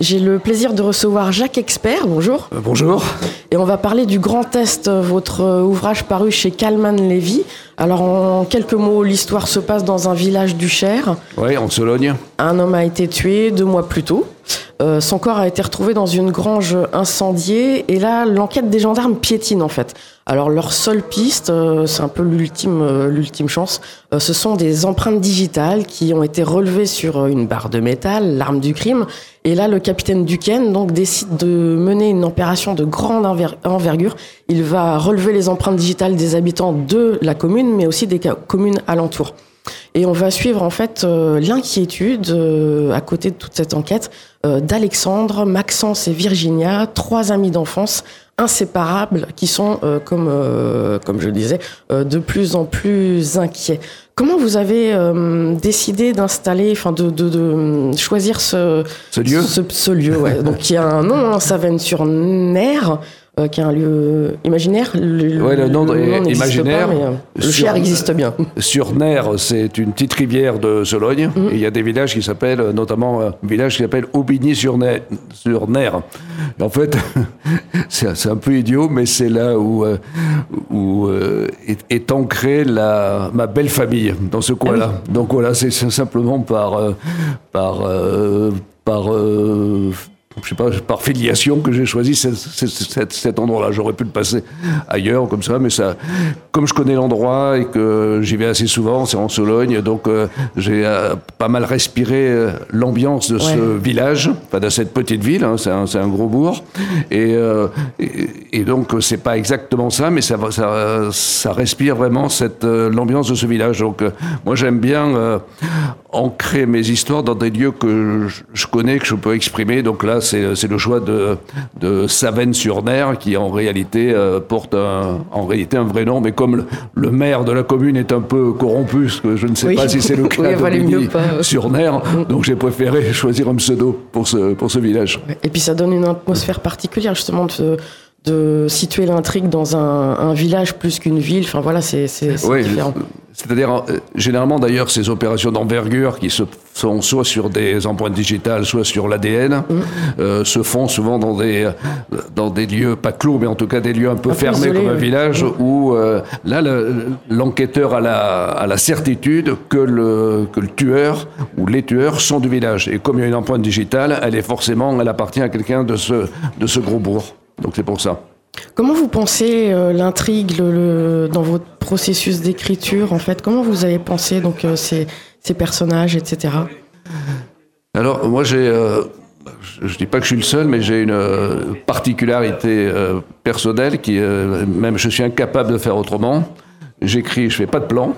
J'ai le plaisir de recevoir Jacques Expert, bonjour. Euh, bonjour. Et on va parler du Grand Est, votre ouvrage paru chez Kalman Levy. Alors en quelques mots, l'histoire se passe dans un village du Cher. Oui, en Sologne. Un homme a été tué deux mois plus tôt. Euh, son corps a été retrouvé dans une grange incendiée et là, l'enquête des gendarmes piétine en fait. Alors leur seule piste, euh, c'est un peu l'ultime, euh, l'ultime chance, ce sont des empreintes digitales qui ont été relevées sur une barre de métal, l'arme du crime. Et là, le capitaine Duquesne donc décide de mener une opération de grande envergure. Il va relever les empreintes digitales des habitants de la commune, mais aussi des communes alentours. Et on va suivre en fait euh, l'inquiétude euh, à côté de toute cette enquête euh, d'Alexandre, Maxence et Virginia, trois amis d'enfance inséparables qui sont, comme comme je le disais, de plus en plus inquiets. Comment vous avez décidé d'installer, enfin de, de, de, choisir ce, ce lieu, ce, lieu, ouais. donc qui a un nom, hein, Savenne-sur-Ner. Euh, qui est un lieu imaginaire. Le, oui, le nom, est imaginaire. Euh, le Cher existe bien. Sur Ner, c'est une petite rivière de Sologne. Mhm. il y a des villages qui s'appellent, notamment un village qui s'appelle Aubigny-sur-Ner. Sur Ner. En fait, c'est un peu idiot, mais c'est là où, euh, où est, est, ancrée la, ma belle famille, dans ce coin-là. Ah Donc voilà, c'est simplement par. par, par je sais pas, par filiation que j'ai choisi cet, endroit-là. J'aurais pu le passer ailleurs, comme ça, mais ça, comme je connais l'endroit et que j'y vais assez souvent, c'est en Sologne, donc euh, j'ai euh, pas mal respiré euh, l'ambiance de ce village, enfin de cette petite ville, hein, c'est un, gros bourg, et, et, donc c'est pas exactement ça, mais ça, ça, ça respire vraiment cette l'ambiance de ce village. Donc moi j'aime bien ancrer mes histoires dans des lieux que je connais, que je peux exprimer. Donc là, c'est le choix de, de Savenne-sur-Ner, qui en réalité euh, porte un, en réalité un vrai nom. Mais comme le, maire de la commune est un peu corrompu, parce que je ne sais pas si c'est le cas de sur Ner, donc j'ai préféré choisir un pseudo pour ce, pour ce village. Et puis ça donne une atmosphère particulière, justement, de de situer l'intrigue dans un, village plus qu'une ville. Enfin voilà, c'est oui, C'est-à-dire, euh, généralement d'ailleurs, ces opérations d'envergure qui se font soit sur des empreintes digitales, soit sur l'ADN, mm. euh, se font souvent dans des, dans des lieux, pas clos, mais en tout cas des lieux un peu fermés comme un village, mm. où euh, là, l'enquêteur a, la, a la certitude que le, que le tueur ou les tueurs sont du village. Et comme il y a une empreinte digitale, elle est forcément, elle appartient à quelqu'un de ce, de ce gros bourg. Donc c'est pour ça. Comment vous pensez euh, l'intrigue le, dans votre processus d'écriture en fait? Comment vous avez pensé donc euh, ces, ces, personnages, etc. Alors moi j'ai, euh, je, ne dis pas que je suis le seul, mais j'ai une particularité personnelle qui, même je suis incapable de faire autrement. J'écris, je fais pas de plan.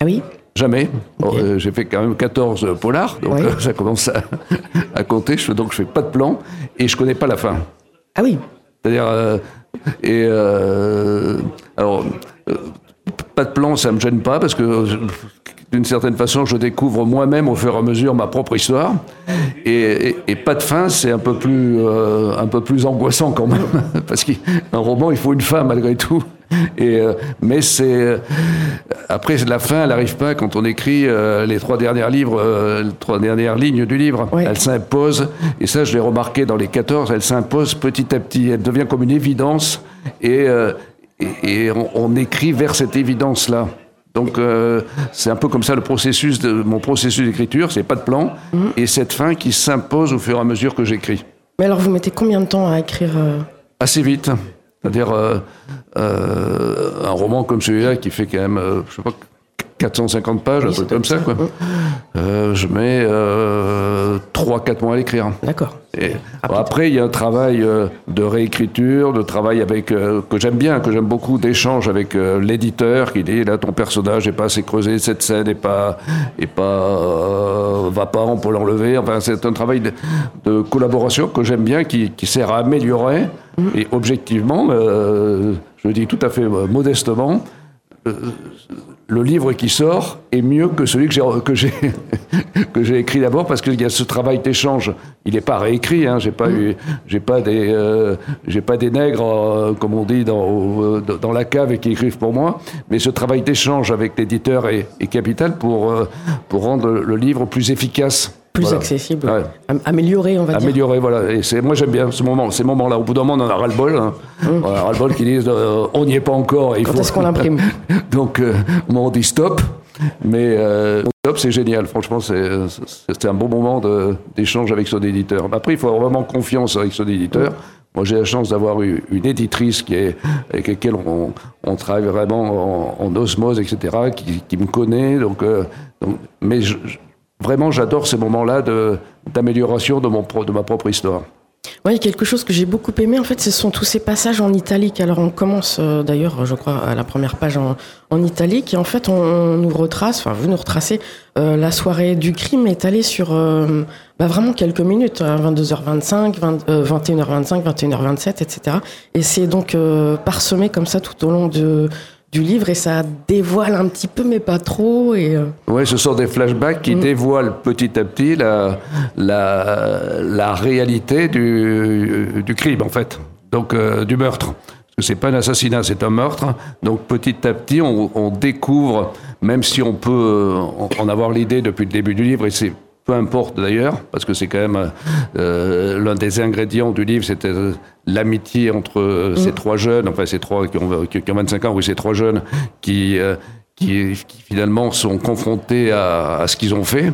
Ah oui? Jamais. j'ai fait quand même 14 polars, donc ça commence à, à compter. Je, donc je fais pas de plan et je connais pas la fin. Ah oui. C'est-à-dire, euh, et euh, alors, euh, pas de plan, ça me gêne pas parce que d'une certaine façon, je découvre moi-même au fur et à mesure ma propre histoire. Et, pas de fin, c'est un peu plus un peu plus angoissant quand même, parce qu'un roman, il faut une fin malgré tout. Et, euh, mais c'est euh, après la fin, elle n'arrive pas quand on écrit euh, les trois dernières livres, les trois dernières lignes du livre. Elle s'impose et ça, je l'ai remarqué dans les 14. Elle s'impose petit à petit. Elle devient comme une évidence et, et, on, écrit vers cette évidence là. Donc c'est un peu comme ça le processus de mon processus d'écriture. C'est pas de plan mhm. et cette fin qui s'impose au fur et à mesure que j'écris. Mais alors vous mettez combien de temps à écrire Assez vite. C'est-à-dire euh, euh, un roman comme celui-là qui fait quand même, euh, je sais pas, 450 pages, un truc comme ça, quoi. Euh, je mets euh, 3-4 mois à l'écrire. D'accord. Après, il y a un travail euh, de réécriture, de travail avec euh, que j'aime bien, que j'aime beaucoup, d'échange avec l'éditeur qui dit là ton personnage n'est pas assez creusé, cette scène n'est pas est pas va pas, on peut l'enlever. Enfin, c'est un travail de, collaboration que j'aime bien, qui, qui, sert à améliorer. Mm. Et objectivement, je le dis tout à fait modestement le livre qui sort est mieux que celui que j'ai que j'ai que j'ai écrit d'abord parce qu'il y a ce travail d'échange. Il n'est pas réécrit. Hein, j'ai pas eu, j'ai pas des, euh, j'ai pas des nègres euh, comme on dit dans euh, dans la cave et qui écrivent pour moi. Mais ce travail d'échange avec l'éditeur est, capital pour pour rendre le livre plus efficace. Plus accessible, amélioré, on va dire. Amélioré, voilà. Et moi, j'aime bien ce moment, ces moments-là. Au bout d'un moment, on en a ras-le-bol. Hein. Mmh. ras-le-bol qui disent euh, on n'y est pas encore. Il Quand est-ce qu'on l'imprime? Donc, euh, on dit stop. Mais euh, stop, c'est génial. Franchement, c'est, un bon moment d'échange avec son éditeur. Après, il faut avoir vraiment confiance avec son éditeur. Moi, j'ai la chance d'avoir eu une éditrice qui est, avec laquelle on, on travaille vraiment en, osmose, etc., qui, qui, me connaît. Donc, donc mais je, vraiment, j'adore ces moments-là d'amélioration de, de ma propre histoire. Oui, quelque chose que j'ai beaucoup aimé, en fait, ce sont tous ces passages en italique. Alors, on commence euh, d'ailleurs, je crois, à la première page en, italique, et en fait, on, nous retrace, enfin, vous nous retracez, euh, la soirée du crime étalée sur euh, bah, vraiment quelques minutes, 22h25, 21h25, 21h27, etc. Et c'est donc parsemé comme ça tout au long de, du livre et ça dévoile un petit peu, mais pas trop. Et euh, Oui, ce sont des flashbacks qui mm. dévoilent petit à petit la, la, la réalité du, du, crime, en fait, donc euh, du meurtre. C'est pas un assassinat, c'est un meurtre. Donc petit à petit, on, on découvre, même si on peut euh, en avoir l'idée depuis le début du livre, et c'est peu importe d'ailleurs, parce que c'est quand même euh, l'un des ingrédients du livre, c'était euh, l'amitié entre euh, ces mm. trois jeunes, enfin ces trois qui ont, qui ont 25 ans, oui, ces trois jeunes qui, qui, qui, finalement sont confrontés à, à ce qu'ils ont fait.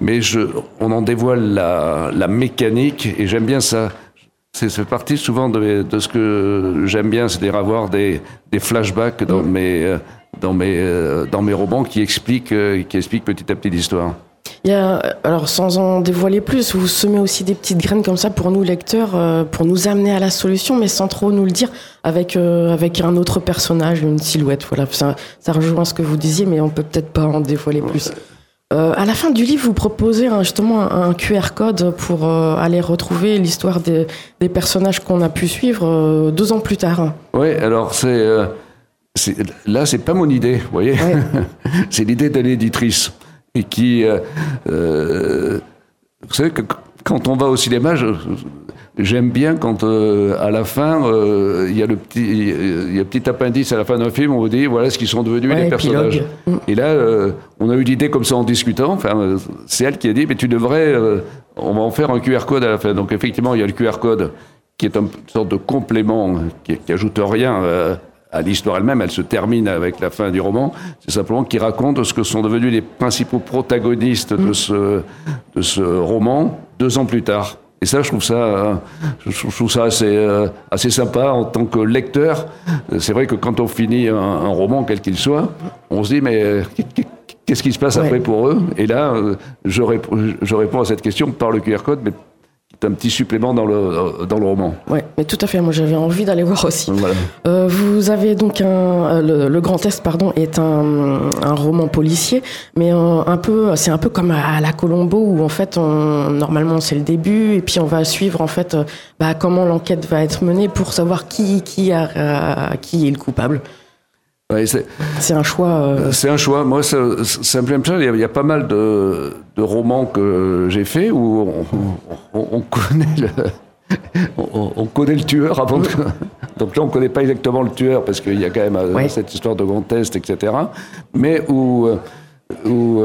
Mais je, on en dévoile la, la mécanique, et j'aime bien ça. C'est partie souvent de, de, ce que j'aime bien, c'est-à-dire avoir des, des flashbacks dans, mm. mes, dans, mes, dans mes romans qui expliquent, qui expliquent petit à petit l'histoire. Il y a, alors sans en dévoiler plus, vous semez aussi des petites graines comme ça pour nous lecteurs, euh, pour nous amener à la solution, mais sans trop nous le dire, avec euh, avec un autre personnage, une silhouette. Voilà, ça, ça rejoint ce que vous disiez, mais on peut peut-être pas en dévoiler plus. Euh, à la fin du livre, vous proposez justement un, QR code pour euh, aller retrouver l'histoire des, des, personnages qu'on a pu suivre deux ans plus tard. Oui, alors c'est là, c'est pas mon idée, vous voyez, c'est l'idée de l'éditrice et qui, euh, euh, vous savez que quand on va au cinéma, j'aime bien quand euh, à la fin euh, il y a le petit, il y a petit appendice à la fin d'un film, on vous dit voilà ce qu'ils sont devenus les personnages. Mm. Et là, euh, on a eu l'idée comme ça en discutant. Enfin, c'est elle qui a dit mais tu devrais, on va en faire un QR code à la fin. Donc effectivement, il y a le QR code qui est une sorte de complément qui, qui ajoute rien à l'histoire elle-même, elle se termine avec la fin du roman. C'est simplement qui raconte ce que sont devenus les principaux protagonistes de, mm. ce, de ce roman deux ans plus tard. Et ça, je trouve ça, je trouve ça assez, euh, assez sympa en tant que lecteur. C'est vrai que quand on finit un, roman, quel qu'il soit, on se dit, mais euh, qu'est-ce qui se passe après pour eux? Et là, euh, je, réponds, je réponds à cette question par le QR code, mais un petit supplément dans le, dans le roman. Oui, mais tout à fait. Moi, j'avais envie d'aller voir aussi. Euh, vous avez donc un. Euh, le, Grand Est, pardon, est un, un roman policier, mais un, peu. C'est un peu comme à la Colombo, où en fait, on, normalement, c'est le début, et puis on va suivre, en fait, euh, bah, comment l'enquête va être menée pour savoir qui, qui, a, qui est le coupable c'est un choix. Euh, c'est un choix. Moi, ça, ça me plaît. Il y, a, pas mal de, de romans que j'ai fait où on, connaît le. On, connaît le tueur avant de... Donc là, on ne connaît pas exactement le tueur parce qu'il y a quand même euh, cette histoire de grand test, etc. Mais où, euh, où,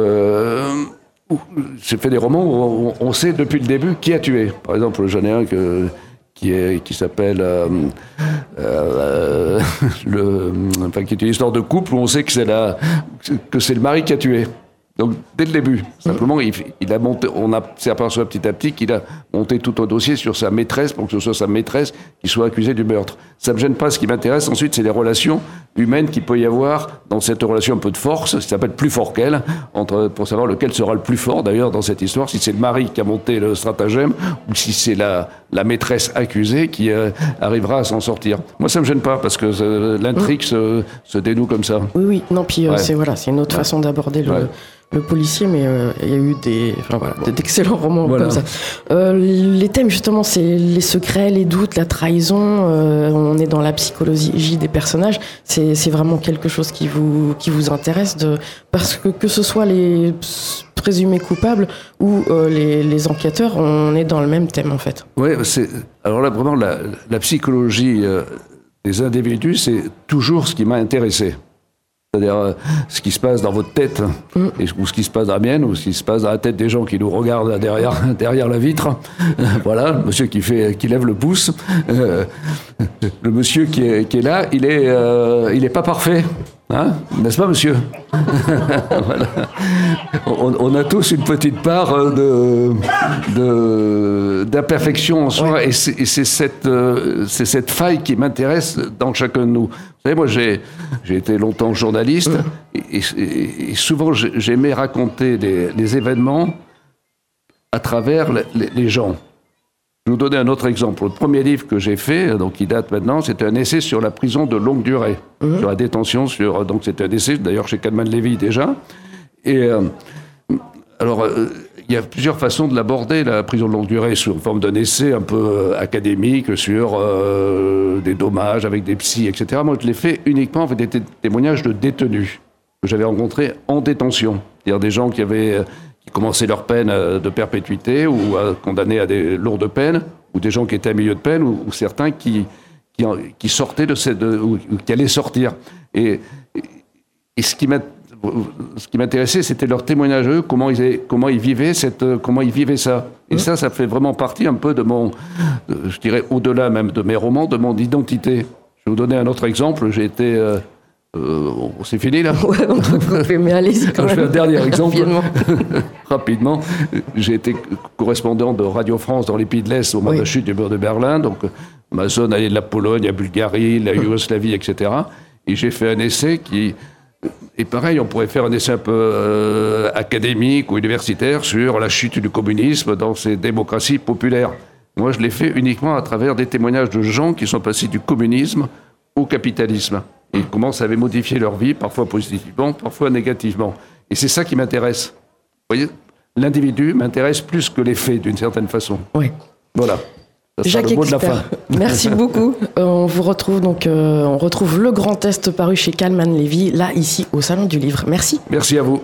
où j'ai fait des romans où on, sait depuis le début qui a tué. Par exemple, j'en ai un que qui est qui s'appelle euh, euh, le enfin qui est une histoire de couple où on sait que c'est la que c'est le mari qui a tué. Donc, dès le début, simplement, il, il a monté, on a, s'est aperçu petit à petit qu'il a monté tout un dossier sur sa maîtresse pour que ce soit sa maîtresse qui soit accusée du meurtre. Ça me gêne pas. Ce qui m'intéresse ensuite, c'est les relations humaines qu'il peut y avoir dans cette relation un peu de force, qui s'appelle plus fort qu'elle, entre, pour savoir lequel sera le plus fort d'ailleurs dans cette histoire, si c'est le mari qui a monté le stratagème ou si c'est la, la maîtresse accusée qui euh, arrivera à s'en sortir. Moi, ça me gêne pas parce que euh, l'intrigue se, se, dénoue comme ça. Oui, oui. Non, puis euh, c'est voilà, c'est une autre façon d'aborder le le policier, mais euh, il y a eu des, enfin, voilà, d'excellents romans comme ça. Euh, les thèmes, justement, c'est les secrets, les doutes, la trahison. Euh, on est dans la psychologie des personnages. C'est vraiment quelque chose qui vous, qui vous intéresse, de, parce que que ce soit les présumés coupables ou les, les, enquêteurs, on est dans le même thème, en fait. Oui, c'est alors là, vraiment, la, la psychologie des individus, c'est toujours ce qui m'a intéressé. C'est-à-dire euh, ce qui se passe dans votre tête, mm. et, ou ce qui se passe dans la mienne, ou ce qui se passe dans la tête des gens qui nous regardent derrière, derrière la vitre. voilà, le monsieur qui, fait, qui lève le pouce. Euh, le monsieur qui est, qui est, là, il n'est euh, pas parfait. Hein N'est-ce pas, monsieur? Voilà. on, a tous une petite part d'imperfection en soi, et c'est cette, cette faille qui m'intéresse dans chacun de nous savez, moi, j'ai, été longtemps journaliste et, souvent j'aimais raconter les, événements à travers les, gens. Je vais vous donner un autre exemple. Le premier livre que j'ai fait, donc qui date maintenant, c'était un essai sur la prison de longue durée, mmh. sur la détention. Sur, donc c'était un essai, d'ailleurs chez Kalman Levy déjà. Et euh, alors, euh, il y a plusieurs façons de l'aborder, la prison de longue durée, sous forme d'un essai un peu euh, académique sur euh, des dommages avec des psys, etc. Moi, je l'ai fait uniquement avec des témoignages de détenus que j'avais rencontrés en détention. C'est-à-dire des gens qui avaient qui commençaient leur peine de perpétuité ou condamnés à des lourdes peines, ou des gens qui étaient à milieu de peine, ou, certains qui, qui, sortaient de cette, ou, qui allaient sortir. Et, et ce qui m'a ce qui m'intéressait, c'était leur témoignage, eux, comment ils, comment ils vivaient cette, euh, comment ils vivaient ça. Et ça, ça fait vraiment partie un peu de mon, je dirais, au-delà même de mes romans, de mon identité. Je vais vous donner un autre exemple. J'ai été, euh, euh, c'est fini là Ouais, on peut mais allez-y quand. Je fais un dernier exemple. Rapidement. J'ai été correspondant de Radio France dans les Pays de l'Est au moment de la chute du mur de Berlin. Donc, ma zone allait de la Pologne la Bulgarie, la Yougoslavie, etc. Et j'ai fait un essai qui, et pareil, on pourrait faire un essai un peu euh, académique ou universitaire sur la chute du communisme dans ces démocraties populaires. Moi, je l'ai fait uniquement à travers des témoignages de gens qui sont passés du communisme au capitalisme et comment ça avait modifié leur vie, parfois positivement, parfois négativement. Et c'est ça qui m'intéresse. Vous voyez, l'individu m'intéresse plus que les faits, d'une certaine façon. Oui. Voilà. Jacques Expert, merci beaucoup. Euh, on vous retrouve donc, euh, on retrouve le grand test paru chez Kalman Levy, là, ici, au Salon du Livre. Merci. Merci à vous.